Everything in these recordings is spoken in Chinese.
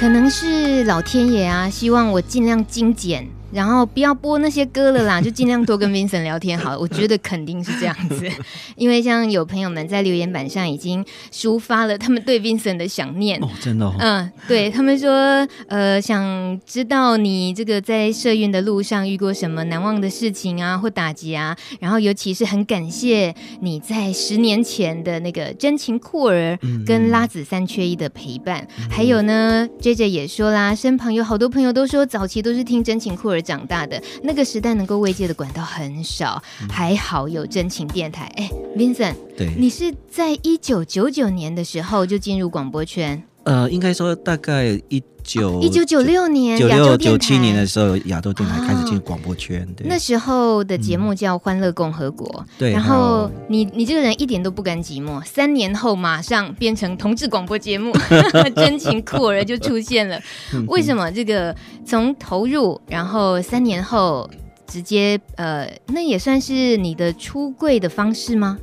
可能是老天爷啊，希望我尽量精简。然后不要播那些歌了啦，就尽量多跟 Vincent 聊天好了。我觉得肯定是这样子，因为像有朋友们在留言板上已经抒发了他们对 Vincent 的想念。哦，真的哦。嗯，对他们说，呃，想知道你这个在社运的路上遇过什么难忘的事情啊，或打击啊。然后尤其是很感谢你在十年前的那个真情酷儿跟拉子三缺一的陪伴。还有呢，JJ 也说啦，身旁有好多朋友都说早期都是听真情酷儿。长大的那个时代，能够慰藉的管道很少，嗯、还好有真情电台。哎，Vincent，对，你是在一九九九年的时候就进入广播圈？呃，应该说大概一九一九九六年，九六九七年的时候，亚洲电台开始进入广播圈。对，那时候的节目叫《欢乐共和国》。对、嗯，然后你你这个人一点都不甘寂寞，三年后马上变成同志广播节目，真情酷儿就出现了。为什么这个从投入，然后三年后直接呃，那也算是你的出柜的方式吗？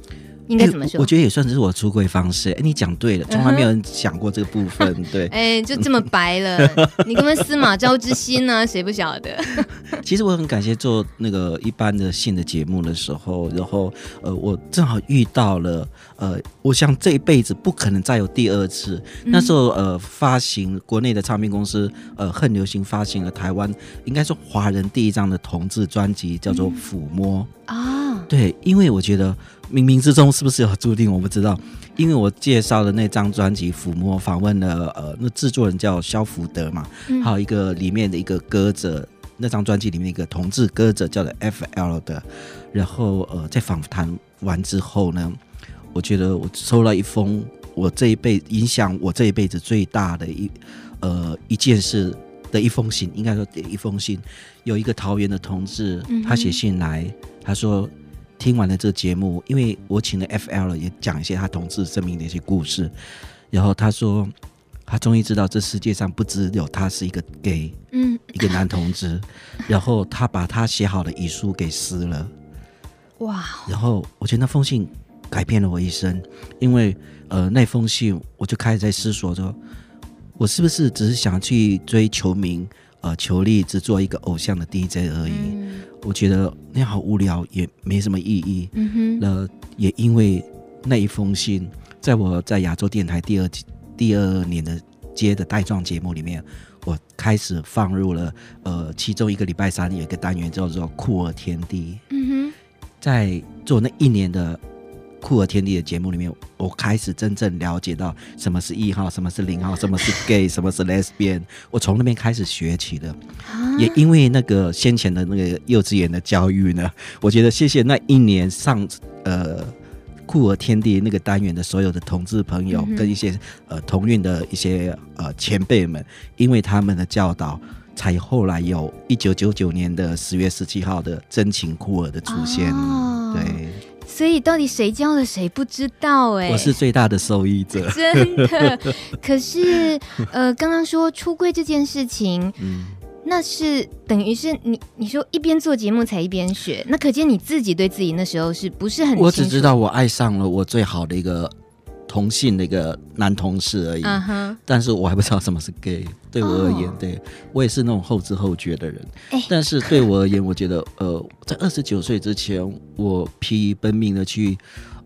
应该怎么说？我觉得也算是我出柜方式。哎，你讲对了，从来没有人讲过这个部分。对，哎，就这么白了，你根本司马昭之心呢？谁不晓得？其实我很感谢做那个一般的性的节目的时候，然后呃，我正好遇到了呃，我想这一辈子不可能再有第二次。那时候呃，发行国内的唱片公司呃，很流行发行了台湾应该说华人第一张的同志专辑，叫做《抚摸》啊。对，因为我觉得。冥冥之中是不是有注定？我不知道，因为我介绍的那张专辑《抚摸》，访问了呃，那制作人叫肖福德嘛，嗯、还有一个里面的一个歌者，那张专辑里面一个同志歌者叫做 FL 的，然后呃，在访谈完之后呢，我觉得我收了一封我这一辈影响我这一辈子最大的一呃一件事的一封信，应该说一封信，有一个桃园的同志，他写信来，嗯、他说。听完了这个节目，因为我请了 FL 也讲一些他同志生命的一些故事，然后他说他终于知道这世界上不只有他是一个 gay，嗯，一个男同志，然后他把他写好的遗书给撕了，哇！然后我觉得那封信改变了我一生，因为呃那封信我就开始在思索说，我是不是只是想去追求名？呃，求利只做一个偶像的 DJ 而已，嗯、我觉得那样好无聊，也没什么意义。嗯哼，那也因为那一封信，在我在亚洲电台第二第二年的接的带状节目里面，我开始放入了呃，其中一个礼拜三有一个单元叫做酷儿天地。嗯哼，在做那一年的。酷儿天地的节目里面，我开始真正了解到什么是一号，什么是零号，什么是 gay，什么是 lesbian。我从那边开始学起的，也因为那个先前的那个幼稚园的教育呢，我觉得谢谢那一年上呃酷儿天地那个单元的所有的同志朋友跟一些呃同运的一些呃前辈们，因为他们的教导，才后来有一九九九年的十月十七号的真情酷儿的出现，对。所以到底谁教了谁不知道哎、欸，我是最大的受益者，真的。可是呃，刚刚说出柜这件事情，嗯，那是等于是你你说一边做节目才一边学，那可见你自己对自己那时候是不是很？我只知道我爱上了我最好的一个。同性的一个男同事而已，uh huh. 但是我还不知道什么是 gay。对我而言，oh. 对我也是那种后知后觉的人。欸、但是对我而言，我觉得，呃，在二十九岁之前，我疲于奔命的去。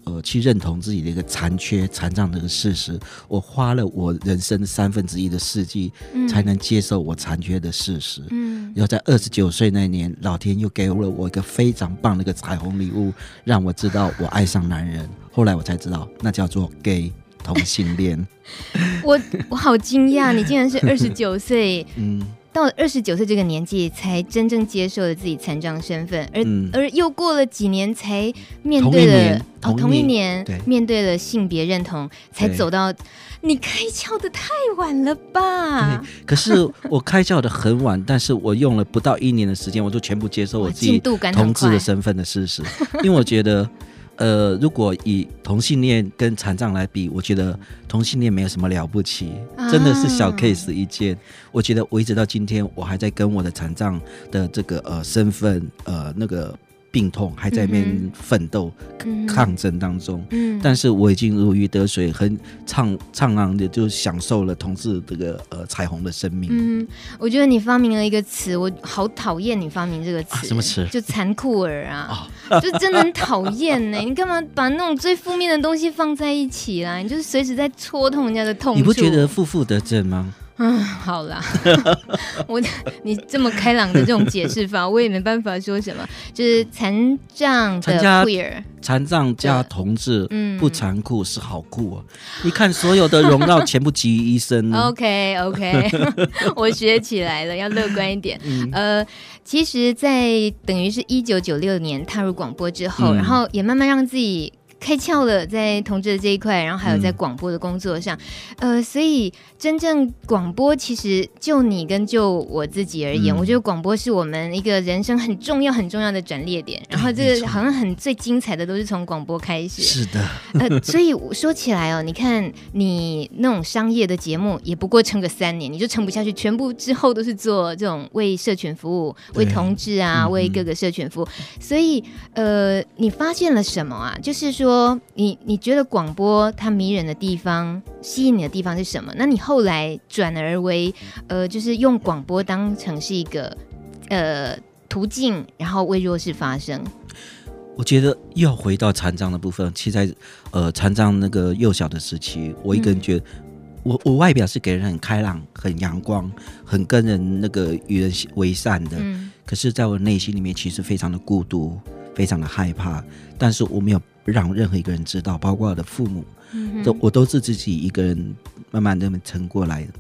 呃，去认同自己的一个残缺、残障的一个事实，我花了我人生三分之一的世纪，嗯、才能接受我残缺的事实。嗯，然后在二十九岁那年，老天又给了我一个非常棒的一个彩虹礼物，让我知道我爱上男人。后来我才知道，那叫做 gay 同性恋。我我好惊讶，你竟然是 二十九岁。嗯。到了二十九岁这个年纪，才真正接受了自己残障身份，而、嗯、而又过了几年，才面对了同，哦、同一年对面对了性别认同，才走到。你开窍的太晚了吧？对，可是我开窍的很晚，但是我用了不到一年的时间，我就全部接受我自己同志的身份的事实，因为我觉得。呃，如果以同性恋跟残障来比，我觉得同性恋没有什么了不起，真的是小 case 一件。我觉得我一直到今天，我还在跟我的残障的这个呃身份呃那个病痛，还在那边奋斗、嗯、抗争当中。嗯，但是我已经如鱼得水，很畅畅昂的就享受了同志这个呃彩虹的生命。嗯，我觉得你发明了一个词，我好讨厌你发明这个词。啊、什么词？就残酷儿啊！哦、就真的很讨厌呢。你干嘛把那种最负面的东西放在一起啦？你就是随时在戳痛人家的痛处。你不觉得负负得正吗？嗯，好啦，我 你这么开朗的这种解释法，我也没办法说什么。就是残障的 queer，残障加同志，嗯，不残酷是好酷啊。你看，所有的荣耀全部集于一身。OK OK，我学起来了，要乐观一点。嗯、呃，其实，在等于是一九九六年踏入广播之后，嗯、然后也慢慢让自己。开窍了，在同志的这一块，然后还有在广播的工作上，嗯、呃，所以真正广播其实就你跟就我自己而言，嗯、我觉得广播是我们一个人生很重要很重要的转捩点。然后这个好像很最精彩的都是从广播开始。是的，呃，所以说起来哦，你看你那种商业的节目也不过撑个三年，你就撑不下去，全部之后都是做这种为社群服务、为同志啊、嗯、为各个社群服务。所以呃，你发现了什么啊？就是说。说你你觉得广播它迷人的地方、吸引你的地方是什么？那你后来转而为呃，就是用广播当成是一个呃途径，然后为弱势发声。我觉得又要回到残障的部分。其实在呃残障那个幼小的时期，我一个人觉得，嗯、我我外表是给人很开朗、很阳光、很跟人那个与人为善的。嗯、可是在我内心里面，其实非常的孤独，非常的害怕。但是我没有。让任何一个人知道，包括我的父母，都、嗯、哼我都是自己一个人慢慢的撑过来的。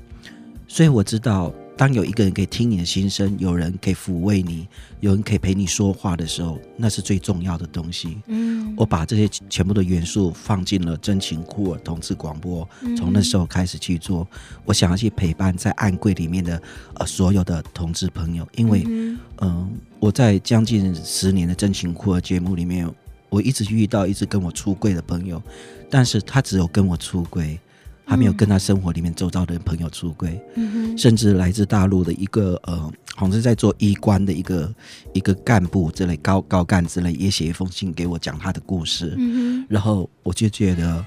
所以我知道，当有一个人可以听你的心声，有人可以抚慰你，有人可以陪你说话的时候，那是最重要的东西。嗯，我把这些全部的元素放进了真情酷儿同志广播，从那时候开始去做。我想要去陪伴在暗柜里面的呃所有的同志朋友，因为嗯、呃，我在将近十年的真情酷儿节目里面。我一直遇到一直跟我出柜的朋友，但是他只有跟我出柜，还没有跟他生活里面周遭的朋友出柜。嗯，甚至来自大陆的一个呃，好像是在做医官的一个一个干部之类高高干之类，也写一封信给我讲他的故事。嗯，然后我就觉得。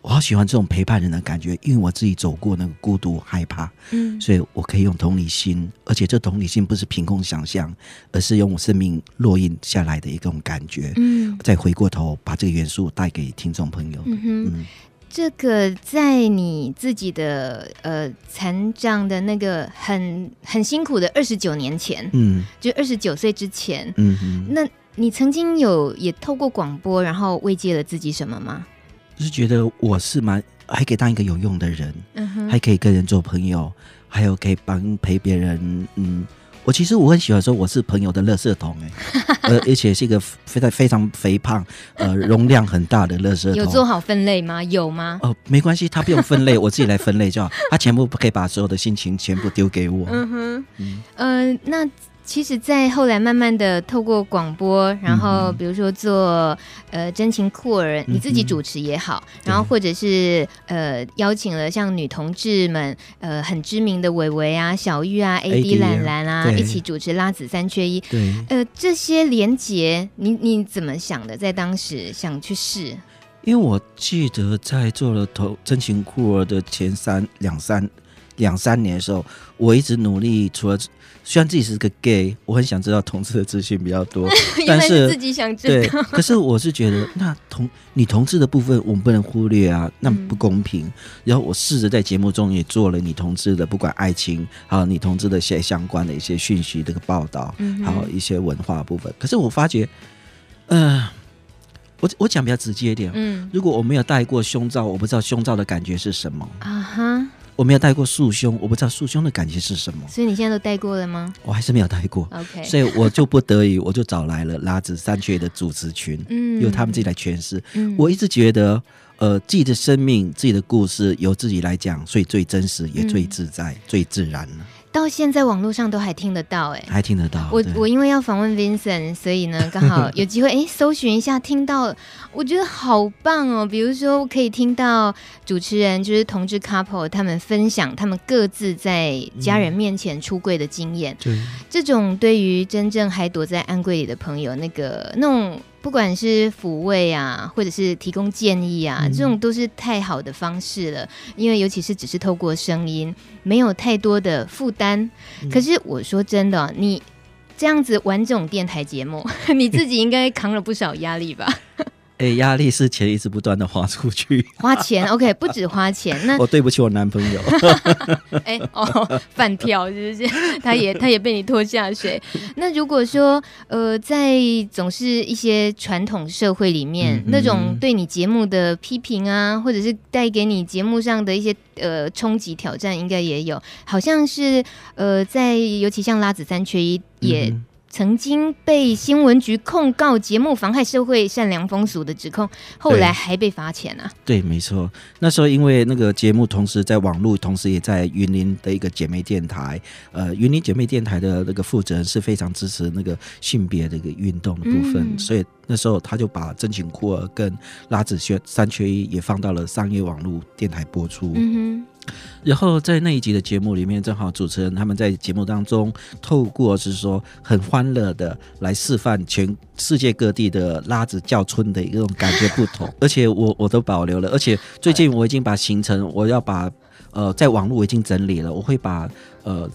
我好喜欢这种陪伴人的感觉，因为我自己走过那个孤独、害怕，嗯，所以我可以用同理心，而且这同理心不是凭空想象，而是用我生命烙印下来的一种感觉，嗯，再回过头把这个元素带给听众朋友。嗯哼，嗯，这个在你自己的呃残障的那个很很辛苦的二十九年前，嗯，就二十九岁之前，嗯哼，那你曾经有也透过广播，然后慰藉了自己什么吗？就是觉得我是蛮还可以当一个有用的人，还可以跟人做朋友，还有可以帮陪别人。嗯，我其实我很喜欢说我是朋友的垃圾桶，哎，呃，而且是一个非常非常肥胖，呃，容量很大的垃圾桶。有做好分类吗？有吗？哦，没关系，他不用分类，我自己来分类就好。他全部可以把所有的心情全部丢给我。嗯哼，嗯，呃，那。其实，在后来慢慢的透过广播，然后比如说做呃真情酷儿，你自己主持也好，嗯、然后或者是呃邀请了像女同志们呃很知名的伟伟啊、小玉啊、AD 兰兰啊一起主持拉子三缺一，对，呃这些连结，你你怎么想的？在当时想去试？因为我记得在做了头真情酷儿的前三两三两三年的时候，我一直努力，除了。虽然自己是个 gay，我很想知道同志的资讯比较多，但是自己想知道。对，可是我是觉得，那同女同志的部分我们不能忽略啊，那不公平。嗯、然后我试着在节目中也做了女同志的，不管爱情，还有女同志的一些相关的一些讯息这个报道，嗯、还有一些文化部分。可是我发觉，嗯、呃，我我讲比较直接一点，嗯，如果我没有戴过胸罩，我不知道胸罩的感觉是什么啊哈。我没有戴过束胸，我不知道束胸的感觉是什么。所以你现在都戴过了吗？我还是没有戴过。OK，所以我就不得已，我就找来了拉子三缺的主持群，嗯，由他们自己来诠释。嗯，我一直觉得，呃，自己的生命、自己的故事由自己来讲，所以最真实，也最自在、嗯、最自然了。到现在网络上都还听得到，哎，还听得到。我我因为要访问 Vincent，所以呢，刚好 有机会哎，搜寻一下，听到，我觉得好棒哦。比如说，可以听到主持人就是同志 couple 他们分享他们各自在家人面前出柜的经验。对、嗯，这种对于真正还躲在暗柜里的朋友，那个那种。不管是抚慰啊，或者是提供建议啊，嗯、这种都是太好的方式了。因为尤其是只是透过声音，没有太多的负担。嗯、可是我说真的，你这样子玩这种电台节目，你自己应该扛了不少压力吧？哎，压力是钱一直不断的花出去，花钱，OK，不止花钱。那我对不起我男朋友。哎，哦，饭票是不是？他也他也被你拖下水。那如果说，呃，在总是一些传统社会里面，嗯、那种对你节目的批评啊，或者是带给你节目上的一些呃冲击挑战，应该也有。好像是呃，在尤其像拉子三缺一也。嗯曾经被新闻局控告节目妨害社会善良风俗的指控，后来还被罚钱啊？对，没错。那时候因为那个节目同时在网络，同时也在云林的一个姐妹电台。呃，云林姐妹电台的那个负责人是非常支持那个性别的一个运动的部分，嗯、所以那时候他就把真情酷儿跟拉子轩三缺一也放到了商业网络电台播出。嗯然后在那一集的节目里面，正好主持人他们在节目当中透过是说很欢乐的来示范全世界各地的拉子叫春的一种感觉不同，而且我我都保留了，而且最近我已经把行程我要把呃在网络我已经整理了，我会把呃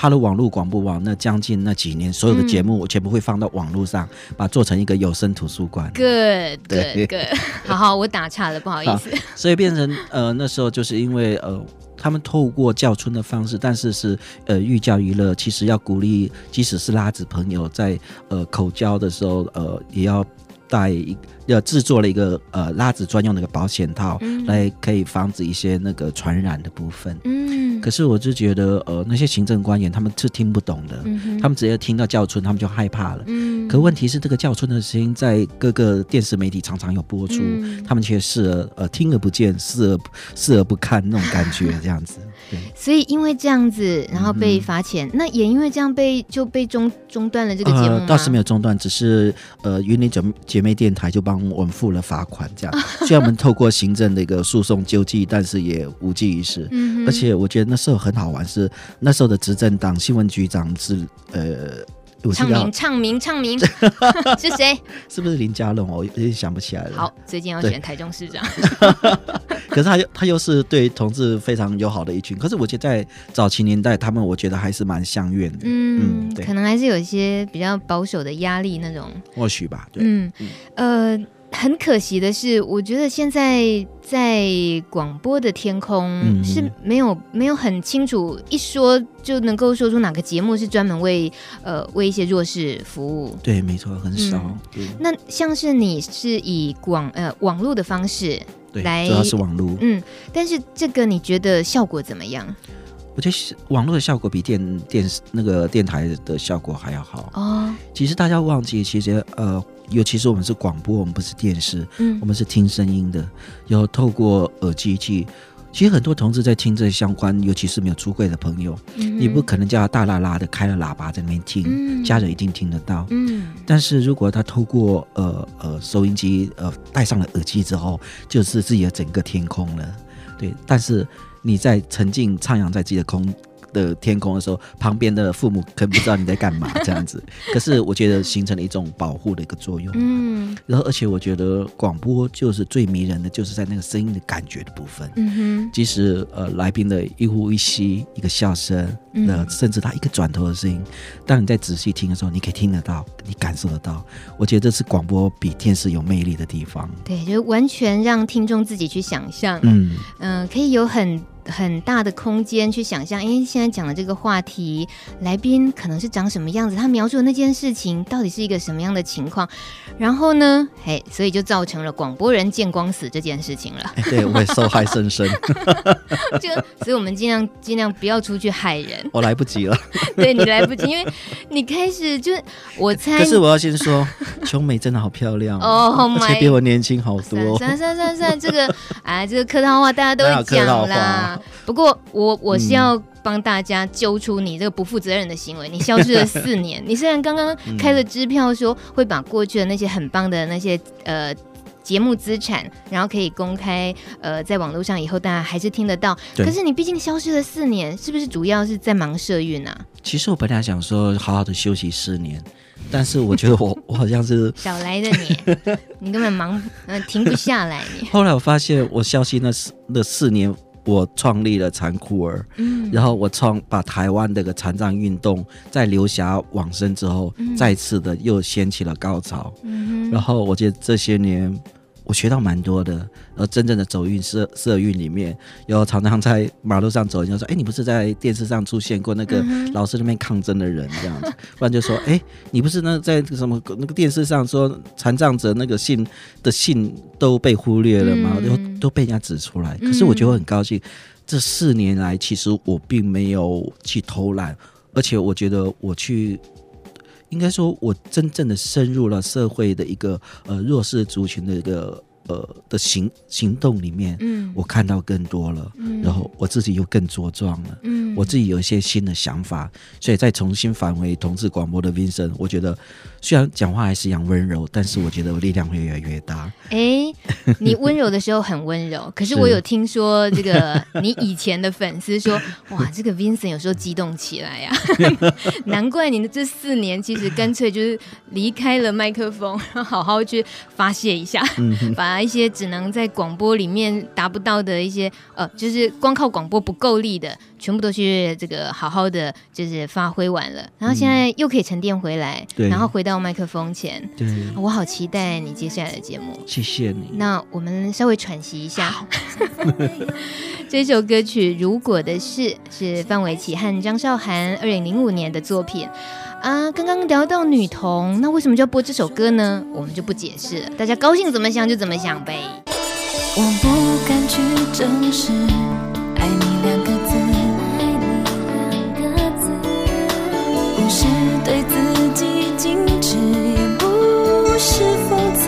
哈喽网络广播网那将近那几年所有的节目我全部会放到网络上，把它做成一个有声图书馆。Good，对，good，好好，我打岔了，不好意思。所以变成呃那时候就是因为呃。他们透过叫春的方式，但是是呃寓教于乐，其实要鼓励，即使是拉子朋友在呃口交的时候，呃也要带一要制作了一个呃拉子专用的一个保险套，嗯、来可以防止一些那个传染的部分。嗯，可是我就觉得呃那些行政官员他们是听不懂的，嗯、他们只要听到叫春，他们就害怕了。嗯，可问题是这个叫春的声音在各个电视媒体常常有播出，嗯、他们却视而呃听而不见，视而视而不看那种感觉，这样子。对，所以因为这样子，然后被罚钱，嗯、那也因为这样被就被中中断了这个节目倒是没有中断，只是呃云林姐姐妹电台就帮。我们付了罚款，这样，虽然我们透过行政的一个诉讼救济，但是也无济于事。嗯、而且我觉得那时候很好玩，是那时候的执政党新闻局长是呃，唱名唱名唱名 是谁？是不是林佳龙？我有点想不起来了。好，最近要选台中市长，可是他又他又是对同志非常友好的一群。可是我觉得在早期年代，他们我觉得还是蛮相怨的。嗯，嗯对，可能还是有一些比较保守的压力那种，或许吧。对，嗯，呃。很可惜的是，我觉得现在在广播的天空是没有、嗯、没有很清楚一说就能够说出哪个节目是专门为呃为一些弱势服务。对，没错，很少。嗯、那像是你是以广呃网络的方式来，主要是网络。嗯，但是这个你觉得效果怎么样？我觉得网络的效果比电电视那个电台的效果还要好。哦，其实大家忘记，其实呃。尤其是我们是广播，我们不是电视，嗯，我们是听声音的，有透过耳机去。其实很多同志在听这些相关，尤其是没有出柜的朋友，嗯、你不可能叫他大喇喇的开了喇叭在那边听，嗯、家人一定听得到。嗯，但是如果他透过呃呃收音机呃戴上了耳机之后，就是自己的整个天空了。对，但是你在沉浸徜徉在自己的空。的天空的时候，旁边的父母可能不知道你在干嘛这样子，可是我觉得形成了一种保护的一个作用。嗯，然后而且我觉得广播就是最迷人的，就是在那个声音的感觉的部分。嗯哼，即使呃来宾的一呼一吸、一个笑声，呃，甚至他一个转头的声音，当你在仔细听的时候，你可以听得到，你感受得到。我觉得这是广播比电视有魅力的地方。对，就完全让听众自己去想象。嗯嗯、呃，可以有很。很大的空间去想象，因为现在讲的这个话题，来宾可能是长什么样子，他描述的那件事情到底是一个什么样的情况，然后呢，嘿，所以就造成了广播人见光死这件事情了。对，我会受害深深。就，所以我们尽量尽量不要出去害人。我来不及了。对，你来不及，因为你开始就是我猜。可是我要先说，琼美真的好漂亮哦，oh、而且比我年轻好多。算算算算，这个啊，这个客套话大家都会讲啦。不过我我是要。帮大家揪出你这个不负责任的行为。你消失了四年，你虽然刚刚开了支票说会把过去的那些很棒的那些呃。节目资产，然后可以公开，呃，在网络上以后大家还是听得到。可是你毕竟消失了四年，是不是主要是在忙社运啊？其实我本来想说好好的休息四年，但是我觉得我 我好像是少来的你，你根本忙，呃，停不下来你。后来我发现，我消息那四那四年，我创立了残酷儿，嗯，然后我创把台湾这个残障运动在刘霞往生之后，嗯、再次的又掀起了高潮，嗯，然后我觉得这些年。我学到蛮多的，而真正的走运社社运里面，有常常在马路上走，人家说：“哎、欸，你不是在电视上出现过那个老师那边抗争的人这样子？”不然就说：“哎、欸，你不是那在什么那个电视上说残障者那个性的性都被忽略了吗？都、嗯、都被人家指出来。”可是我觉得我很高兴，这四年来其实我并没有去偷懒，而且我觉得我去。应该说，我真正的深入了社会的一个呃弱势族群的一个。呃的行行动里面，嗯，我看到更多了，嗯，然后我自己又更茁壮了，嗯，我自己有一些新的想法，所以再重新返回同志广播的 Vincent，我觉得虽然讲话还是一样温柔，但是我觉得我力量会越来越大。哎，你温柔的时候很温柔，可是我有听说这个 你以前的粉丝说，哇，这个 Vincent 有时候激动起来呀，啊，难怪你的这四年其实干脆就是离开了麦克风，然后好好去发泄一下，嗯，把。一些只能在广播里面达不到的一些，呃，就是光靠广播不够力的，全部都去这个好好的就是发挥完了，然后现在又可以沉淀回来，嗯、然后回到麦克风前。对，我好期待你接下来的节目。谢谢你。那我们稍微喘息一下。这首歌曲《如果的事》是范玮琪和张韶涵二零零五年的作品。啊，刚刚聊到女同，那为什么就要播这首歌呢？我们就不解释了，大家高兴怎么想就怎么想呗。我不敢去证实，爱你两个字，爱你两个字，不是对自己矜持，也不是讽刺，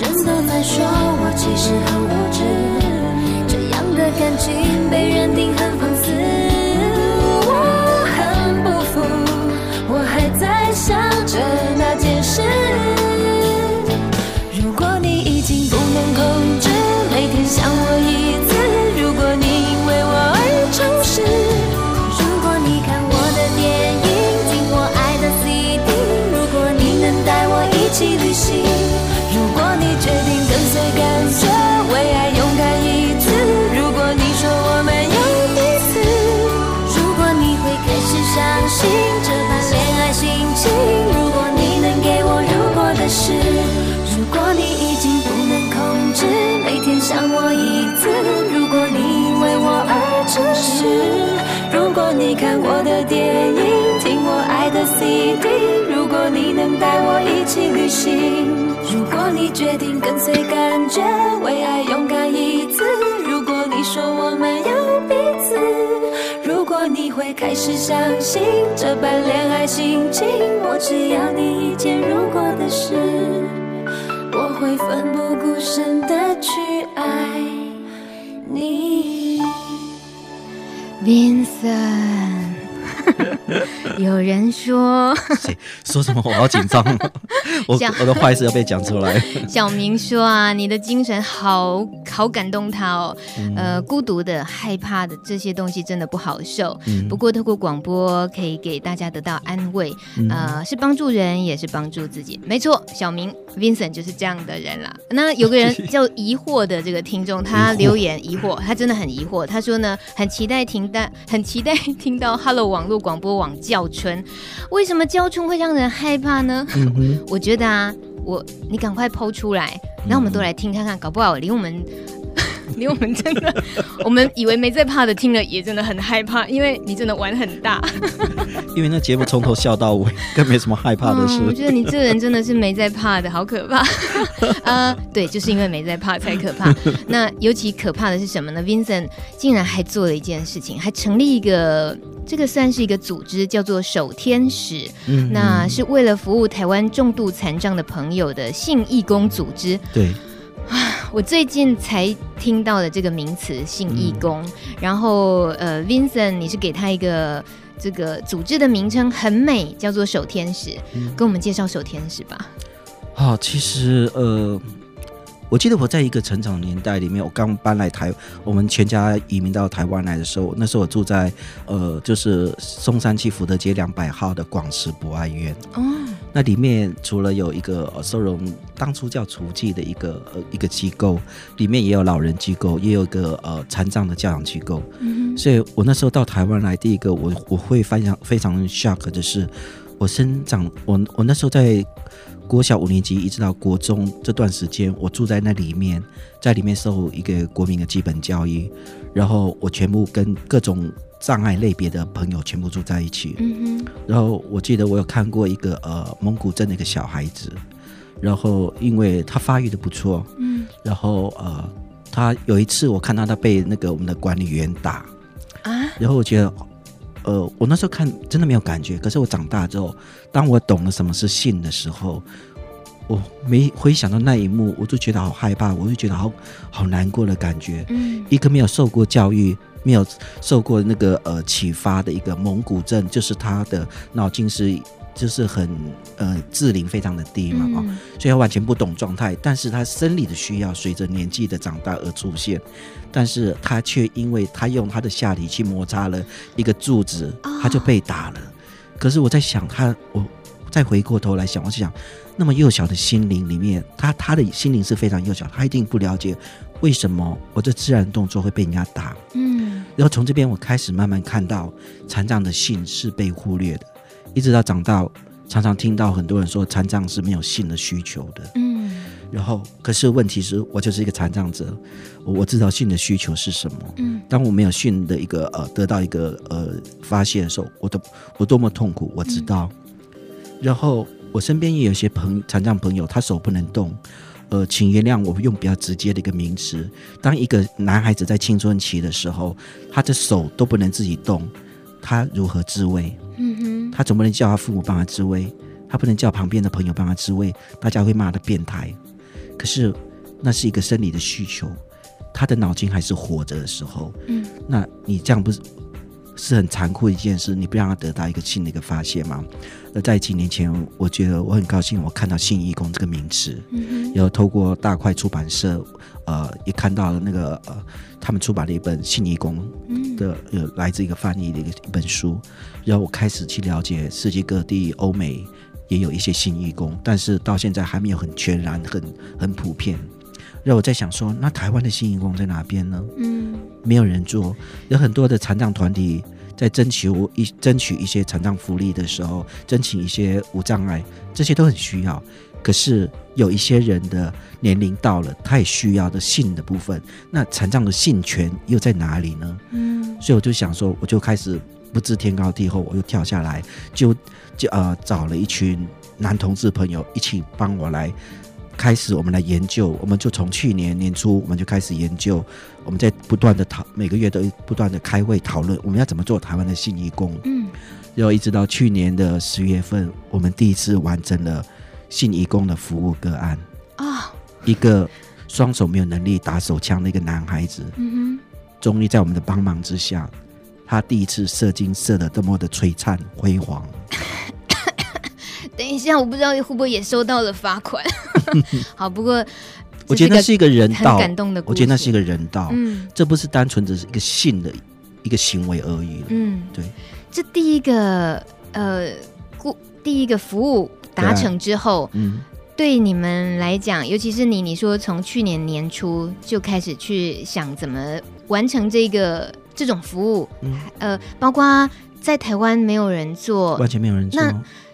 人都在说我其实很无知，这样的感情被认定我而诚实，如果你看我的电影，听我爱的 CD，如果你能带我一起旅行，如果你决定跟随感觉，为爱勇敢一次，如果你说我们有彼此。如果你会开始相信这般恋爱心情，我只要你一件如果的事，我会奋不顾身的去，Vincent。有人说，说什么？我好紧张，我我的坏事要被讲出来。小明说啊，你的精神好好感动他哦。嗯、呃，孤独的、害怕的这些东西真的不好受。嗯、不过透过广播可以给大家得到安慰，嗯、呃，是帮助人也是帮助自己。没错，小明 Vincent 就是这样的人啦。那有个人叫疑惑的这个听众，他留言疑惑，他真的很疑惑。他说呢，很期待听到，很期待听到 Hello 网络广播网叫春，为什么叫春会让人害怕呢？嗯、我觉得啊，我你赶快剖出来，然后我们都来听看看，搞不好离我们。离我们真的，我们以为没在怕的，听了也真的很害怕，因为你真的玩很大。因为那节目从头笑到尾，更没什么害怕的事。嗯、我觉得你这个人真的是没在怕的，好可怕。啊、呃，对，就是因为没在怕才可怕。那尤其可怕的是什么呢？Vincent 竟然还做了一件事情，还成立一个，这个算是一个组织，叫做守天使。嗯，那是为了服务台湾重度残障的朋友的性义工组织。对。我最近才听到的这个名词“性义工”，嗯、然后呃，Vincent，你是给他一个这个组织的名称很美，叫做“守天使”，嗯、跟我们介绍“守天使”吧。好，其实呃。我记得我在一个成长年代里面，我刚搬来台，我们全家移民到台湾来的时候，那时候我住在呃，就是松山区福德街两百号的广慈博爱院。哦，那里面除了有一个收容当初叫雏妓的一个呃一个机构，里面也有老人机构，也有一个呃残障的教养机构。嗯，所以我那时候到台湾来，第一个我我会非常非常 shock 的是，我生长我我那时候在。国小五年级一直到国中这段时间，我住在那里面，在里面受一个国民的基本教育，然后我全部跟各种障碍类别的朋友全部住在一起。嗯哼。然后我记得我有看过一个呃蒙古镇的一个小孩子，然后因为他发育的不错，嗯，然后呃他有一次我看到他被那个我们的管理员打啊，然后我觉得。呃，我那时候看真的没有感觉，可是我长大之后，当我懂了什么是性的时候，我没回想到那一幕，我就觉得好害怕，我就觉得好好难过的感觉。嗯，一个没有受过教育、没有受过那个呃启发的一个蒙古症，就是他的脑筋是。就是很呃智龄非常的低嘛，哦，所以他完全不懂状态，但是他生理的需要随着年纪的长大而出现，但是他却因为他用他的下体去摩擦了一个柱子，他就被打了。可是我在想他，我再回过头来想，我就想，那么幼小的心灵里面，他他的心灵是非常幼小，他一定不了解为什么我这自然动作会被人家打。嗯，然后从这边我开始慢慢看到残障的性是被忽略的。一直到长大，常常听到很多人说残障是没有性的需求的。嗯，然后可是问题是我就是一个残障者，我知道性的需求是什么。嗯，当我没有性的一个呃得到一个呃发泄的时候，我的我多么痛苦，我知道。然后我身边也有些朋残障朋友，他手不能动。呃，请原谅我用比较直接的一个名词。当一个男孩子在青春期的时候，他的手都不能自己动，他如何自慰？嗯哼，他总不能叫他父母帮他自慰，他不能叫旁边的朋友帮他自慰，大家会骂他变态。可是那是一个生理的需求，他的脑筋还是活着的时候，嗯，那你这样不是是很残酷的一件事？你不让他得到一个新的一个发现吗？那在几年前，我觉得我很高兴，我看到性义工这个名词，嗯哼，然后透过大块出版社，呃，也看到了那个呃，他们出版了一本信义工的，呃，来自一个翻译的一个一本书，然后我开始去了解世界各地，欧美也有一些信义工，但是到现在还没有很全然、很很普遍。然后我在想说，那台湾的新义工在哪边呢？嗯，没有人做，有很多的残障团体。在争取一争取一些残障福利的时候，争取一些无障碍，这些都很需要。可是有一些人的年龄到了，他也需要的性的部分，那残障的性权又在哪里呢？嗯，所以我就想说，我就开始不知天高地厚，我又跳下来，就就呃找了一群男同志朋友一起帮我来。开始，我们来研究，我们就从去年年初，我们就开始研究，我们在不断的讨，每个月都不断的开会讨论，我们要怎么做台湾的性义工。嗯，然后一直到去年的十月份，我们第一次完成了性义工的服务个案。啊、哦，一个双手没有能力打手枪的一个男孩子，嗯哼，终于在我们的帮忙之下，他第一次射精射的这么的璀璨辉煌。等一下，我不知道会不会也收到了罚款。好，不过我觉得那是一个人道，感动的。我觉得那是一个人道，嗯，这不是单纯只是一个性的一个行为而已。嗯，对。这第一个呃，故第一个服务达成之后，嗯，对你们来讲，尤其是你，你说从去年年初就开始去想怎么完成这个这种服务，嗯，呃，包括在台湾没有人做，完全没有人做。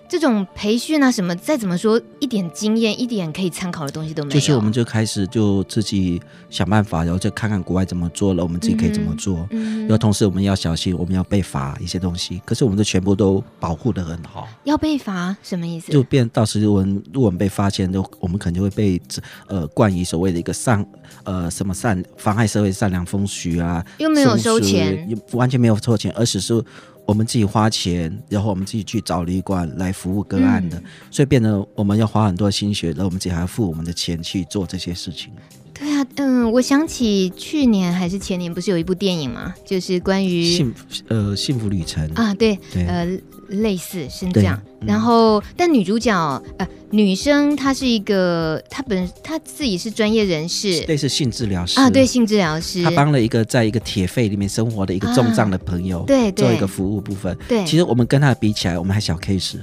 这种培训啊，什么再怎么说，一点经验、一点可以参考的东西都没有。就是我们就开始就自己想办法，然后就看看国外怎么做了，我们自己可以怎么做。嗯，然后同时我们要小心，我们要被罚一些东西。可是我们的全部都保护的很好。要被罚什么意思？就变到时我们如果我们被发现，都我们可能就会被呃冠以所谓的一个善呃什么善妨害社会善良风俗啊，又没有收钱，完全没有收钱，而是说。我们自己花钱，然后我们自己去找旅馆来服务个案的，嗯、所以变得我们要花很多心血，然后我们自己还要付我们的钱去做这些事情。对啊，啊，嗯，我想起去年还是前年，不是有一部电影嘛？就是关于幸福呃幸福旅程。啊，对，对。呃，类似是这样。嗯、然后，但女主角呃女生她是一个，她本她自己是专业人士，类似性治疗师。啊，对，性治疗师，她帮了一个在一个铁肺里面生活的一个重障的朋友，啊、对，做一个服务部分。对，其实我们跟她比起来，我们还小 case。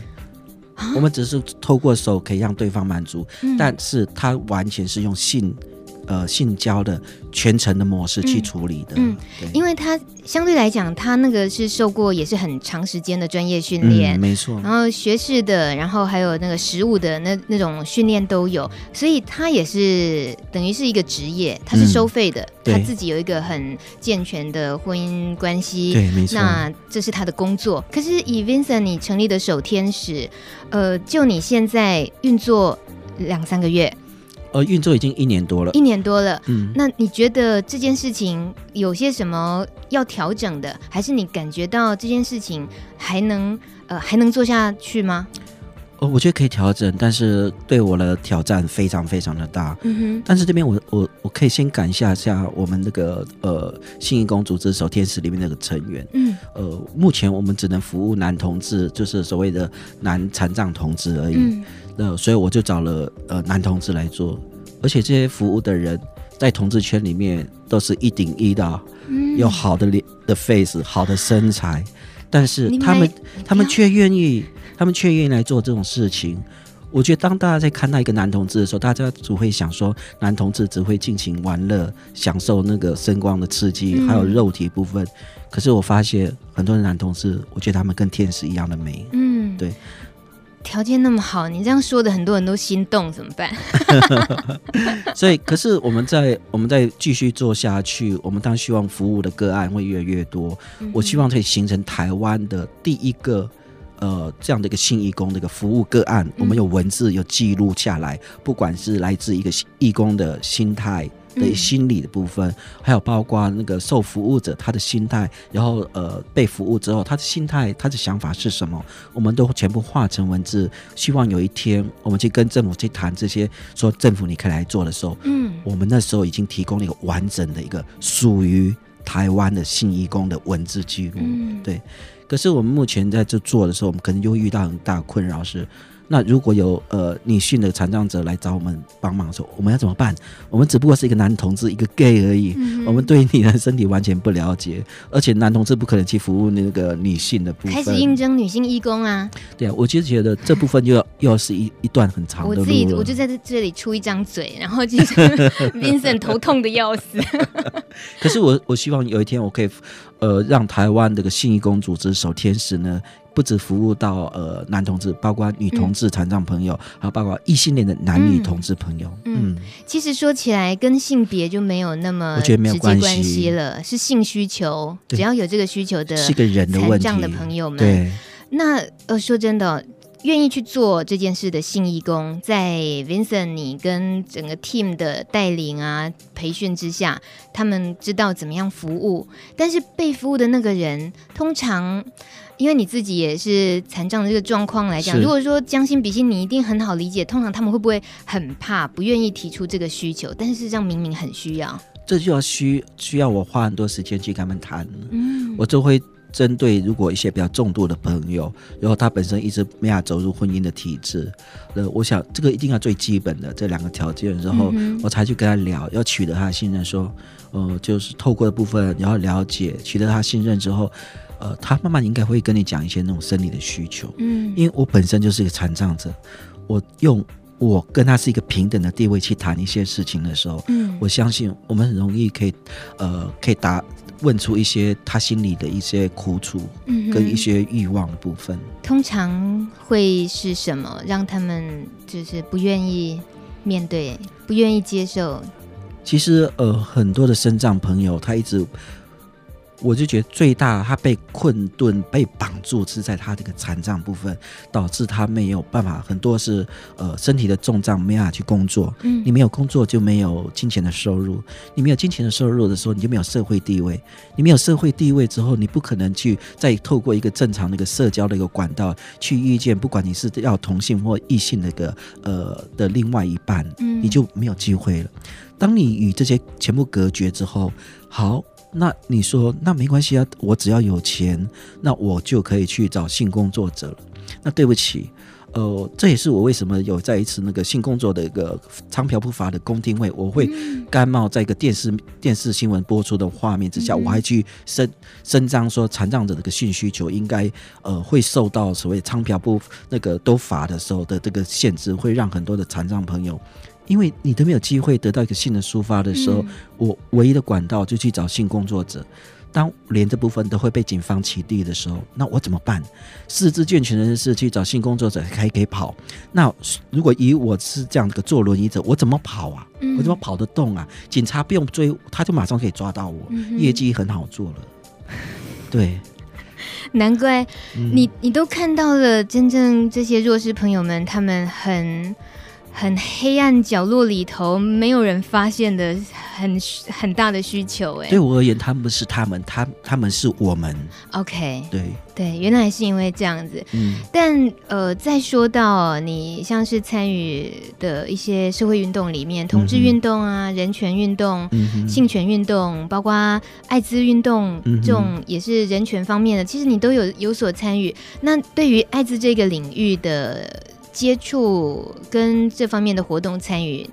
我们只是透过手可以让对方满足，嗯、但是他完全是用性，呃，性交的全程的模式去处理的。嗯，对，因为他相对来讲，他那个是受过也是很长时间的专业训练，嗯，没错。然后学士的，然后还有那个实务的那那种训练都有，所以他也是等于是一个职业，他是收费的，嗯、他自己有一个很健全的婚姻关系，对，没错。那这是他的工作。可是以 Vincent 你成立的首天使。呃，就你现在运作两三个月，呃，运作已经一年多了，一年多了。嗯，那你觉得这件事情有些什么要调整的，还是你感觉到这件事情还能呃还能做下去吗？哦，我觉得可以调整，但是对我的挑战非常非常的大。嗯哼，但是这边我我我可以先感谢一下我们那个呃信义宫组织手天使里面那个成员。嗯，呃，目前我们只能服务男同志，就是所谓的男残障同志而已。嗯，那所以我就找了呃男同志来做，而且这些服务的人在同志圈里面都是一顶一的，嗯，有好的脸的 face，好的身材，但是他们他们却愿意。他们却愿意来做这种事情。我觉得，当大家在看到一个男同志的时候，大家只会想说，男同志只会尽情玩乐，享受那个声光的刺激，还有肉体部分。嗯、可是我发现，很多的男同志，我觉得他们跟天使一样的美。嗯，对。条件那么好，你这样说的，很多人都心动，怎么办？所以，可是我们在我们在继续做下去，我们当然希望服务的个案会越来越多。嗯、我希望可以形成台湾的第一个。呃，这样的一个信义工的一个服务个案，我们有文字有记录下来，不管是来自一个义工的心态的心理的部分，还有包括那个受服务者他的心态，然后呃被服务之后他的心态他的想法是什么，我们都全部化成文字，希望有一天我们去跟政府去谈这些，说政府你可以来做的时候，嗯，我们那时候已经提供了一个完整的一个属于台湾的信义工的文字记录，嗯，对。可是我们目前在这做的时候，我们可能就会遇到很大困扰是。那如果有呃女性的残障者来找我们帮忙的时候，我们要怎么办？我们只不过是一个男同志，一个 gay 而已，嗯、我们对你的身体完全不了解，而且男同志不可能去服务那个女性的部分。开始应征女性义工啊？对啊，我就觉得这部分又要又要是一一段很长的路。我自己我就在这这里出一张嘴，然后就是 Vincent 头痛的要死。可是我我希望有一天我可以呃让台湾这个信义工组织守天使呢。不止服务到呃男同志，包括女同志残障朋友，嗯、还有包括异性恋的男女同志朋友。嗯，嗯其实说起来跟性别就没有那么直接关系了，是性需求，只要有这个需求的，是个人的问题。残障的朋友们，对。那呃说真的，愿意去做这件事的信义工，在 Vincent 你跟整个 team 的带领啊培训之下，他们知道怎么样服务，但是被服务的那个人通常。因为你自己也是残障的这个状况来讲，如果说将心比心，你一定很好理解。通常他们会不会很怕，不愿意提出这个需求？但是这样明明很需要，这就要需需要我花很多时间去跟他们谈。嗯，我就会针对如果一些比较重度的朋友，然后他本身一直没法走入婚姻的体制，呃，我想这个一定要最基本的这两个条件，然后我才去跟他聊，要取得他的信任，说，呃，就是透过的部分，然后了解，取得他信任之后。呃，他慢慢应该会跟你讲一些那种生理的需求，嗯，因为我本身就是一个残障者，我用我跟他是一个平等的地位去谈一些事情的时候，嗯，我相信我们很容易可以，呃，可以答问出一些他心里的一些苦楚，嗯，跟一些欲望的部分。通常会是什么让他们就是不愿意面对，不愿意接受？其实，呃，很多的身障朋友他一直。我就觉得最大，他被困顿、被绑住是在他这个残障部分，导致他没有办法。很多是呃身体的重障没办法去工作。嗯，你没有工作就没有金钱的收入，你没有金钱的收入的时候，你就没有社会地位。你没有社会地位之后，你不可能去再透过一个正常的一个社交的一个管道去遇见，不管你是要同性或异性的一个呃的另外一半。嗯，你就没有机会了。当你与这些全部隔绝之后，好，那你说那没关系啊，我只要有钱，那我就可以去找性工作者了。那对不起。呃，这也是我为什么有在一次那个性工作的一个娼嫖不法的公听会，我会甘冒在一个电视电视新闻播出的画面之下，我还去伸伸张说残障者的个性需求应该呃会受到所谓娼嫖不那个都罚的时候的这个限制，会让很多的残障朋友，因为你都没有机会得到一个性的抒发的时候，我唯一的管道就去找性工作者。当连这部分都会被警方起底的时候，那我怎么办？四肢健全的人士去找性工作者还可以跑，那如果以我是这样的坐轮椅者，我怎么跑啊？我怎么跑得动啊？警察不用追，他就马上可以抓到我，业绩很好做了。对，难怪你你都看到了真正这些弱势朋友们，他们很。很黑暗角落里头，没有人发现的很很大的需求，哎，对我而言，他们不是他们，他他们是我们。OK，对对，原来是因为这样子。嗯，但呃，再说到你像是参与的一些社会运动里面，同志运动啊、嗯、人权运动、嗯、性权运动，包括艾滋运动、嗯、这种也是人权方面的，其实你都有有所参与。那对于艾滋这个领域的。接触跟这方面的活动参与，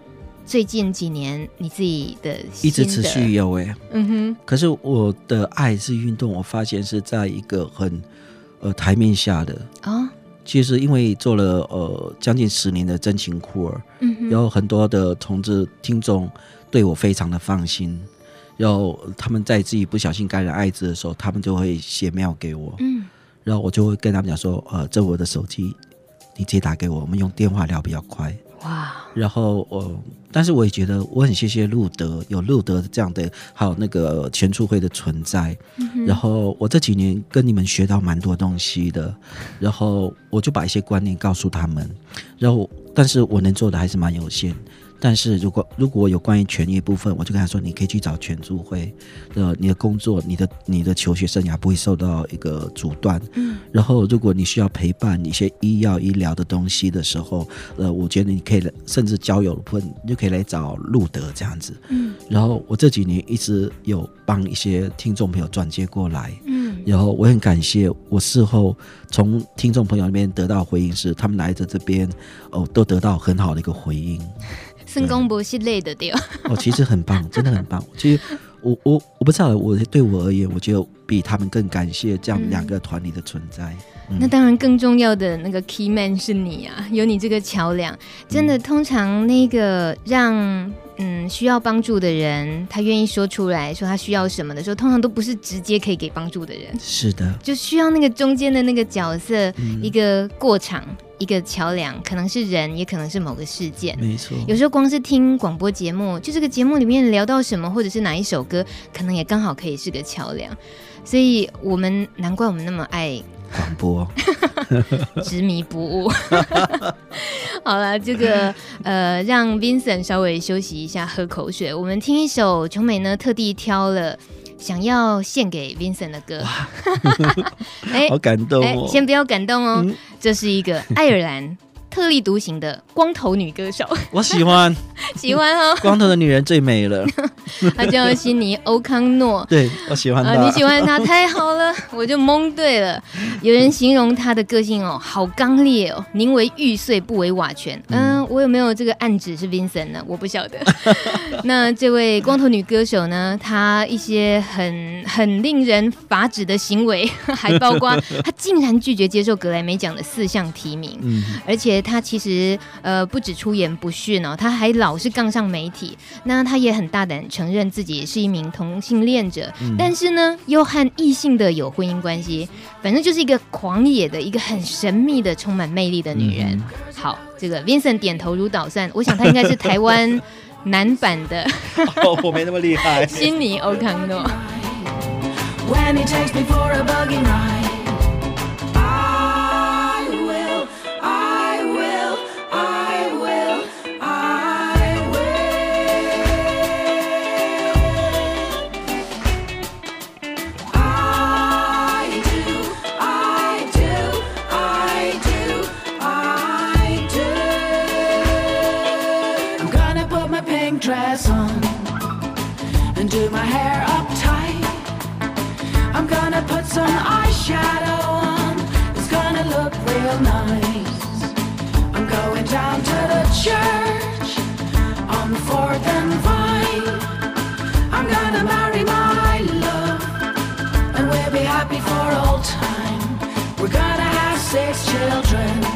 最近几年你自己的一直持续有哎，嗯哼。可是我的爱是运动，我发现是在一个很呃台面下的啊。哦、其实因为做了呃将近十年的真情酷儿，嗯哼，然后很多的同志听众对我非常的放心，然后他们在自己不小心感染艾滋的时候，他们就会写 mail 给我，嗯，然后我就会跟他们讲说，呃，这我的手机。你直接打给我，我们用电话聊比较快。哇！然后我、呃，但是我也觉得我很谢谢路德，有路德这样的，还有那个全促会的存在。嗯、然后我这几年跟你们学到蛮多东西的，然后我就把一些观念告诉他们。然后，但是我能做的还是蛮有限。但是如果如果有关于权益部分，我就跟他说，你可以去找全助会，呃，你的工作、你的你的求学生涯不会受到一个阻断。嗯。然后，如果你需要陪伴一些医药医疗的东西的时候，呃，我觉得你可以甚至交友的部分，你就可以来找路德这样子。嗯。然后我这几年一直有帮一些听众朋友转接过来。嗯。然后我很感谢，我事后从听众朋友那边得到回应是，他们来着这边哦，都得到很好的一个回应。成功不是累的掉 哦，其实很棒，真的很棒。其实我我我不知道，我对我而言，我就比他们更感谢这样两个团里的存在。嗯嗯、那当然，更重要的那个 key man 是你啊，有你这个桥梁，真的，通常那个让嗯需要帮助的人，他愿意说出来说他需要什么的时候，通常都不是直接可以给帮助的人。是的，就需要那个中间的那个角色，嗯、一个过场。一个桥梁，可能是人，也可能是某个事件。没错，有时候光是听广播节目，就这个节目里面聊到什么，或者是哪一首歌，可能也刚好可以是个桥梁。所以我们难怪我们那么爱广播，执迷不悟。好了，这个呃，让 Vincent 稍微休息一下，喝口水。我们听一首琼美呢特地挑了。想要献给 Vincent 的歌，哎，好感动哦！先不要感动哦，嗯、这是一个爱尔兰。特立独行的光头女歌手，我喜欢，喜欢哦。光头的女人最美了。她叫悉尼欧康诺，对，我喜欢她。你喜欢她，太好了，我就蒙对了。有人形容她的个性哦，好刚烈哦，宁为玉碎，不为瓦全。嗯，我有没有这个暗指是 Vincent 呢？我不晓得。那这位光头女歌手呢？她一些很很令人发指的行为，还包括她竟然拒绝接受格莱美奖的四项提名，嗯，而且。他其实呃不止出言不逊哦，他还老是杠上媒体。那他也很大胆承认自己是一名同性恋者，嗯、但是呢又和异性的有婚姻关系。反正就是一个狂野的、一个很神秘的、充满魅力的女人。嗯、好，这个 Vincent 点头如捣蒜，我想他应该是台湾男版的。哦，我没那么厉害。悉尼欧康诺。Do my hair up tight. I'm gonna put some eyeshadow on. It's gonna look real nice. I'm going down to the church on Fourth and Vine. I'm gonna marry my love, and we'll be happy for all time. We're gonna have six children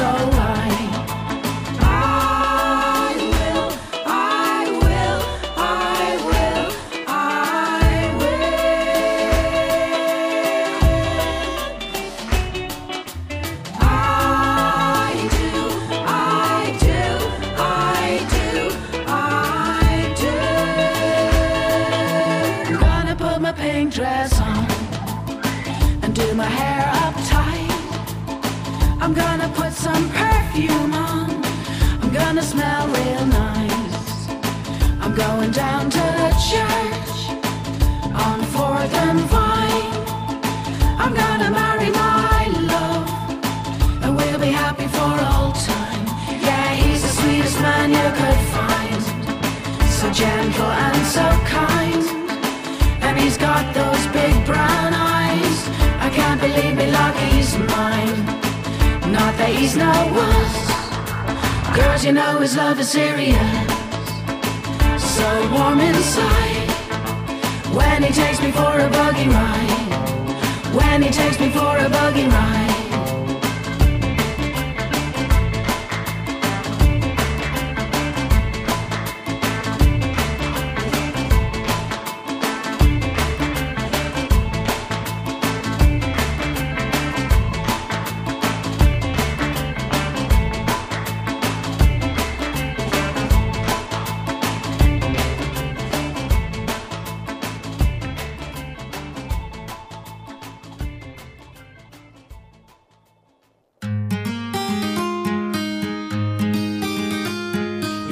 so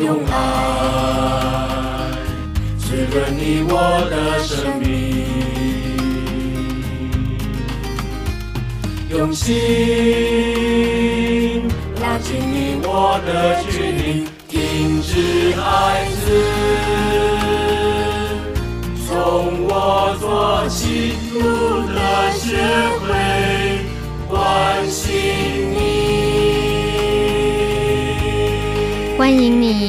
用爱滋润你我的生命，用心拉近你我的距离，停止爱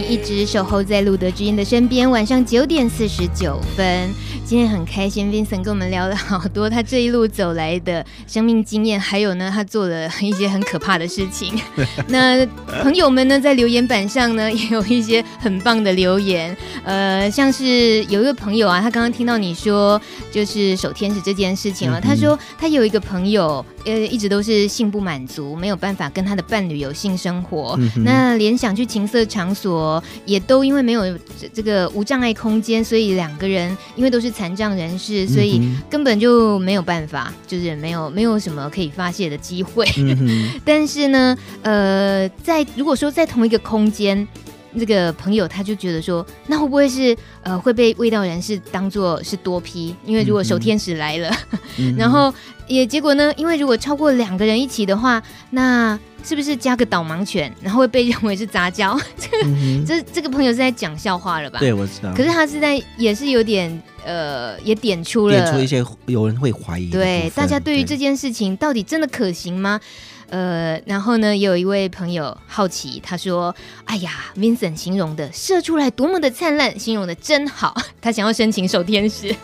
一直守候在路德之音的身边。晚上九点四十九分，今天很开心，Vincent 跟我们聊了好多他这一路走来的生命经验，还有呢，他做了一些很可怕的事情。那朋友们呢，在留言板上呢，也有一些很棒的留言。呃，像是有一个朋友啊，他刚刚听到你说就是守天使这件事情了，嗯、他说他有一个朋友，呃，一直都是性不满足，没有办法跟他的伴侣有性生活，嗯、那连想去情色场所也都因为没有这个无障碍空间，所以两个人因为都是残障人士，所以根本就没有办法，就是没有没有什么可以发泄的机会。嗯、但是呢，呃，在如果说在同一个空间。这个朋友他就觉得说，那会不会是呃会被味道人士当做是多批因为如果守天使来了，嗯、然后也结果呢，因为如果超过两个人一起的话，那是不是加个导盲犬，然后会被认为是杂交？这个、嗯、这这个朋友是在讲笑话了吧？对，我知道。可是他是在也是有点呃，也点出了点出一些有人会怀疑。对，大家对于这件事情到底真的可行吗？呃，然后呢，也有一位朋友好奇，他说：“哎呀，Vincent 形容的射出来多么的灿烂，形容的真好。他想要申请守天使，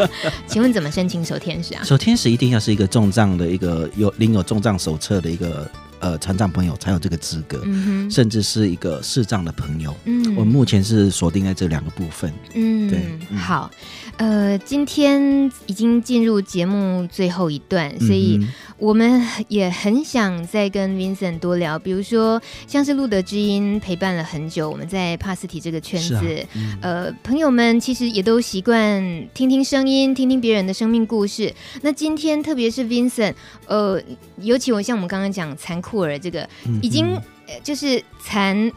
请问怎么申请守天使啊？守天使一定要是一个重障的一个有领有重障手册的一个呃残障朋友才有这个资格，嗯、甚至是一个视障的朋友，嗯，嗯，我目前是锁定在这两个部分。嗯，对，嗯、好，呃，今天已经进入节目最后一段，所以我们也很想再跟 Vincent 多聊，比如说像是路德之音陪伴了很久，我们在帕斯提这个圈子，啊嗯、呃，朋友们其实也都习惯听听声音，听听别人的生命故事。那今天特别是 Vincent，呃，尤其我像我们刚刚讲残酷儿这个，嗯、已经就是残。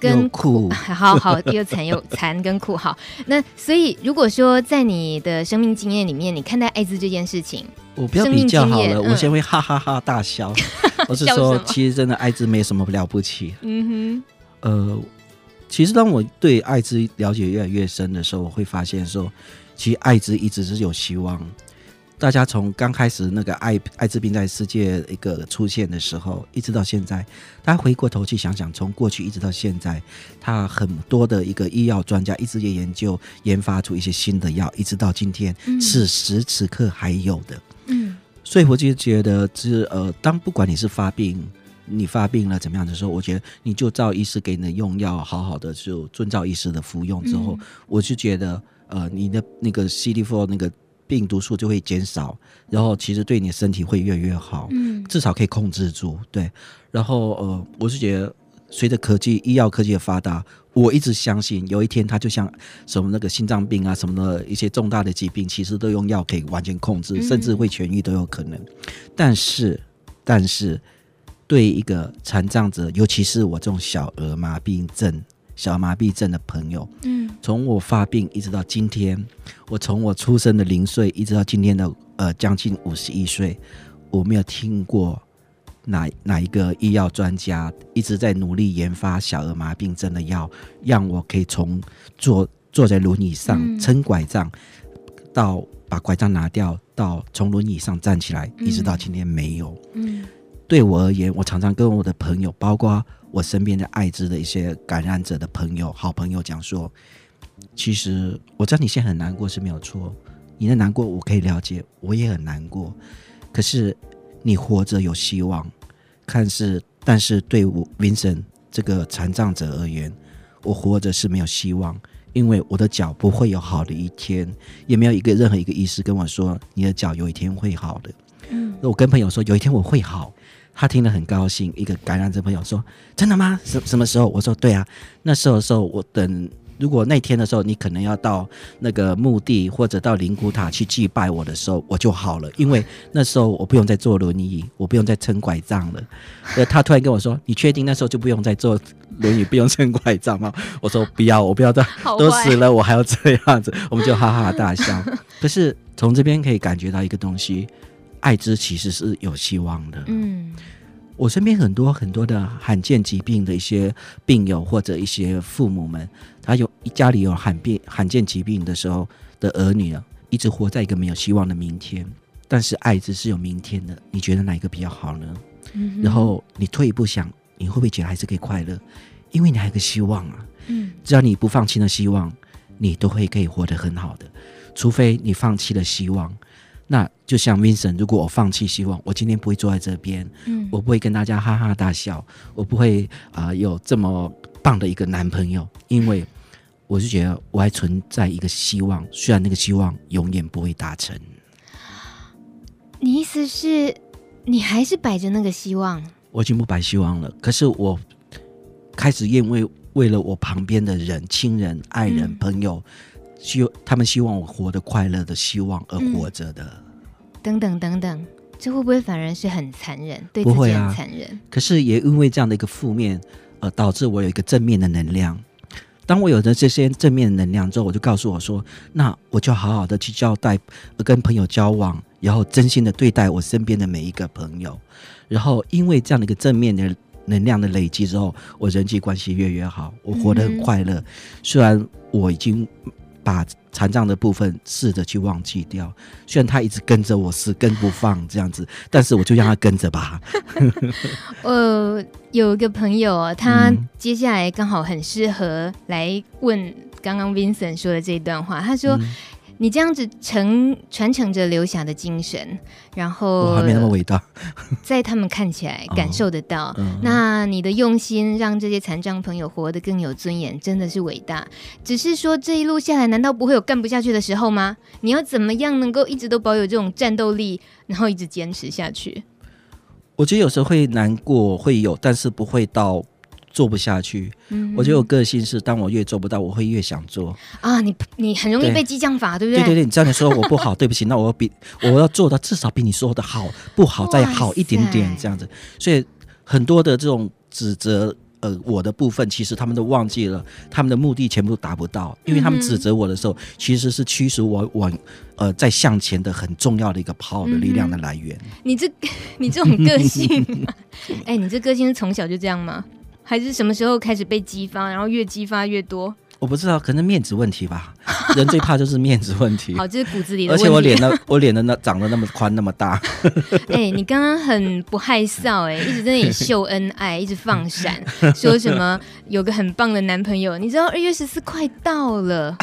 跟苦，好好又残又残跟苦好。那所以如果说在你的生命经验里面，你看待艾滋这件事情，我不要比较好了，我先会哈哈哈大笑。我是说，其实真的艾滋没什么了不起。嗯哼，呃，其实当我对艾滋了解越来越深的时候，我会发现说，其实艾滋一直是有希望。大家从刚开始那个艾艾滋病在世界一个出现的时候，一直到现在，大家回过头去想想，从过去一直到现在，他很多的一个医药专家一直在研究研发出一些新的药，一直到今天，此时此刻还有的。嗯，所以我就觉得，是呃，当不管你是发病，你发病了怎么样的时候，我觉得你就照医师给你的用药，好好的就遵照医师的服用之后，我就觉得，呃，你的那个 CD4 那个。病毒数就会减少，然后其实对你的身体会越来越好，嗯，至少可以控制住，对。然后呃，我是觉得随着科技、医药科技的发达，我一直相信有一天它就像什么那个心脏病啊什么的一些重大的疾病，其实都用药可以完全控制，甚至会痊愈都有可能。但是，但是对一个残障者，尤其是我这种小儿麻痹症。小儿麻痹症的朋友，嗯，从我发病一直到今天，我从我出生的零岁一直到今天的呃将近五十一岁，我没有听过哪哪一个医药专家一直在努力研发小儿麻痹症的药，让我可以从坐坐在轮椅上撑拐杖，到把拐杖拿掉，到从轮椅上站起来，一直到今天没有。嗯，对我而言，我常常跟我的朋友，包括。我身边的艾滋的一些感染者的朋友、好朋友讲说，其实我知道你现在很难过是没有错，你的难过我可以了解，我也很难过。可是你活着有希望，看似，但是对我 Vincent 这个残障者而言，我活着是没有希望，因为我的脚不会有好的一天，也没有一个任何一个医师跟我说你的脚有一天会好的。嗯，我跟朋友说有一天我会好。他听了很高兴，一个感染者朋友说：“真的吗？什什么时候？”我说：“对啊，那时候的时候，我等如果那天的时候，你可能要到那个墓地或者到灵骨塔去祭拜我的时候，我就好了，因为那时候我不用再坐轮椅，我不用再撑拐杖了。”他突然跟我说：“你确定那时候就不用再坐轮椅，不用撑拐杖吗？”我说：“不要，我不要再都死了，我还要这样子。”我们就哈哈大笑。可是从这边可以感觉到一个东西。艾滋其实是有希望的。嗯，我身边很多很多的罕见疾病的一些病友或者一些父母们，他有家里有罕病罕见疾病的时候的儿女啊，一直活在一个没有希望的明天。但是艾滋是有明天的，你觉得哪一个比较好呢？嗯，然后你退一步想，你会不会觉得还是可以快乐？因为你还有个希望啊。嗯，只要你不放弃了希望，你都会可以活得很好的。除非你放弃了希望。那就像 Vincent，如果我放弃希望，我今天不会坐在这边，嗯，我不会跟大家哈哈大笑，我不会啊、呃、有这么棒的一个男朋友，因为我是觉得我还存在一个希望，虽然那个希望永远不会达成。你意思是，你还是摆着那个希望？我已经不摆希望了，可是我开始因为为了我旁边的人、亲人、爱人、嗯、朋友。希他们希望我活得快乐的希望而活着的，嗯，等等等等，这会不会反而是很残忍？对自己很残忍。啊，可是也因为这样的一个负面，呃，导致我有一个正面的能量。当我有了这些正面的能量之后，我就告诉我说：“那我就好好的去交代，跟朋友交往，然后真心的对待我身边的每一个朋友。然后因为这样的一个正面的能量的累积之后，我人际关系越越好，我活得很快乐。嗯、虽然我已经。”把残障的部分试着去忘记掉，虽然他一直跟着我是跟不放这样子，但是我就让他跟着吧。呃，有一个朋友，他接下来刚好很适合来问刚刚 Vincent 说的这段话。他说：“你这样子承传承着刘霞的精神，然后我还没那么伟大，在他们看起来感受得到。那你的用心让这些残障朋友活得更有尊严，真的是伟大。只是说这一路下来，难道不会有干不下去的时候吗？你要怎么样能够一直都保有这种战斗力，然后一直坚持下去？我觉得有时候会难过，会有，但是不会到。做不下去，嗯，我觉得我个性是，当我越做不到，我会越想做啊。你你很容易被激将法，对，不对？对对对，你知道你说我不好，对不起，那我要比我要做到至少比你说的好，不好再好一点点这样子。所以很多的这种指责，呃，我的部分其实他们都忘记了，他们的目的全部达不到，因为他们指责我的时候，嗯、其实是驱使我往呃再向前的很重要的一个 power 的力量的来源。嗯、你这 你这种个性，哎、欸，你这个性是从小就这样吗？还是什么时候开始被激发，然后越激发越多？我不知道，可能面子问题吧。人最怕就是面子问题。好，这是骨子里的。而且我脸呢，我脸的那长得那么宽那么大。哎、欸，你刚刚很不害臊哎、欸，一直在那里秀恩爱，一直放闪，说什么有个很棒的男朋友。你知道二月十四快到了，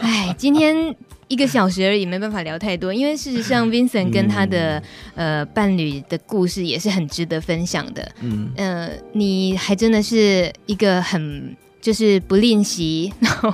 哎，今天。一个小时而已，没办法聊太多，因为事实上，Vincent 跟他的、嗯、呃伴侣的故事也是很值得分享的。嗯，呃，你还真的是一个很就是不吝惜，然后。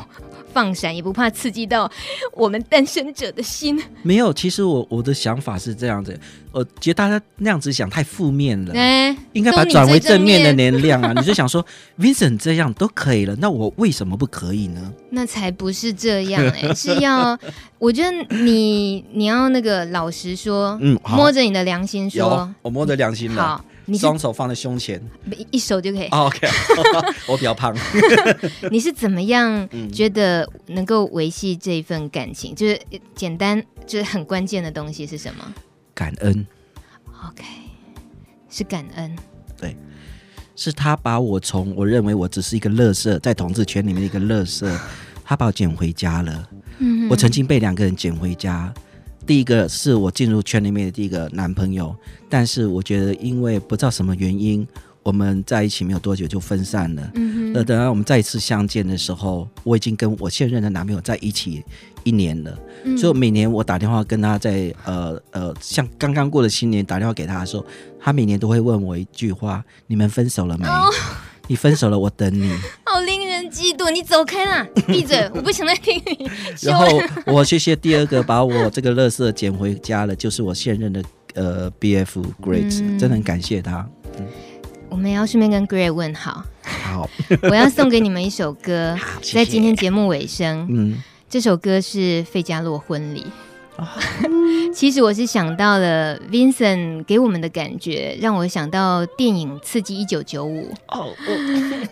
放闪也不怕刺激到我们单身者的心。没有，其实我我的想法是这样子，我觉得大家那样子想太负面了，欸、应该把它转为正面的能量啊！你，你就想说，Vincent 这样都可以了，那我为什么不可以呢？那才不是这样哎、欸，是要 我觉得你你要那个老实说，嗯，摸着你的良心说，我摸着良心了。好。你双手放在胸前，一手就可以。Oh, OK，我比较胖。你是怎么样觉得能够维系这一份感情？就是简单，就是很关键的东西是什么？感恩。OK，是感恩。对，是他把我从我认为我只是一个乐色，在同志圈里面的一个乐色，他把我捡回家了。嗯，我曾经被两个人捡回家。第一个是我进入圈里面的第一个男朋友，但是我觉得因为不知道什么原因，我们在一起没有多久就分散了。嗯那等到我们再一次相见的时候，我已经跟我现任的男朋友在一起一年了。嗯、所以每年我打电话跟他在呃呃，像刚刚过的新年打电话给他的时候，他每年都会问我一句话：你们分手了没？哦你分手了，我等你。嫉妒，你走开啦！闭嘴，我不想再听你。然后我谢谢第二个把我这个垃圾捡回家了，就是我现任的呃 BF Great，、嗯、真的很感谢他。嗯、我们要顺便跟 Great 问好。好，我要送给你们一首歌，在今天节目尾声。嗯，这首歌是费加洛婚礼。其实我是想到了 Vincent 给我们的感觉，让我想到电影《刺激一九九五》。哦，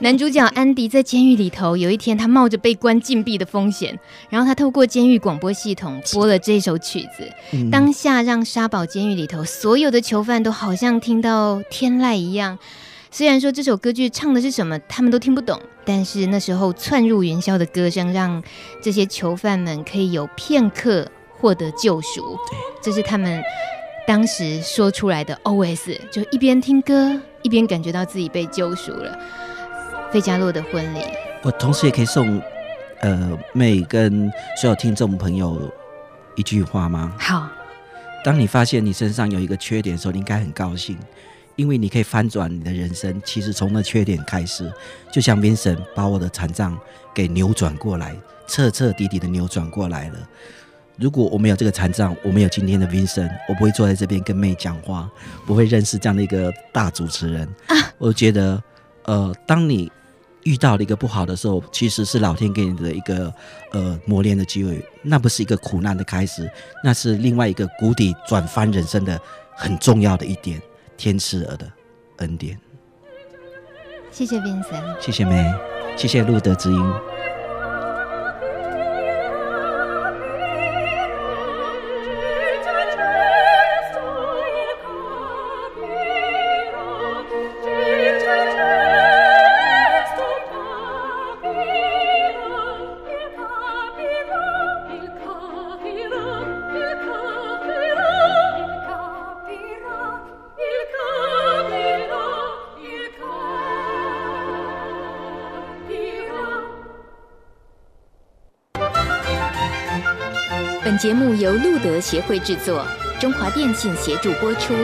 男主角安迪在监狱里头，有一天他冒着被关禁闭的风险，然后他透过监狱广播系统播了这首曲子，嗯、当下让沙堡监狱里头所有的囚犯都好像听到天籁一样。虽然说这首歌剧唱的是什么，他们都听不懂，但是那时候窜入云霄的歌声，让这些囚犯们可以有片刻。获得救赎，对，这是他们当时说出来的 OS，就一边听歌一边感觉到自己被救赎了。费加洛的婚礼，我同时也可以送呃妹跟所有听众朋友一句话吗？好，当你发现你身上有一个缺点的时候，你应该很高兴，因为你可以翻转你的人生。其实从那缺点开始，就像 Vincent 把我的残障给扭转过来，彻彻底底的扭转过来了。如果我没有这个残障，我没有今天的 Vincent，我不会坐在这边跟妹讲话，不会认识这样的一个大主持人。啊、我觉得，呃，当你遇到了一个不好的时候，其实是老天给你的一个呃磨练的机会，那不是一个苦难的开始，那是另外一个谷底转翻人生的很重要的一点，天赐儿的恩典。谢谢 Vincent，谢谢妹，谢谢路德之音。节目由路德协会制作，中华电信协助播出。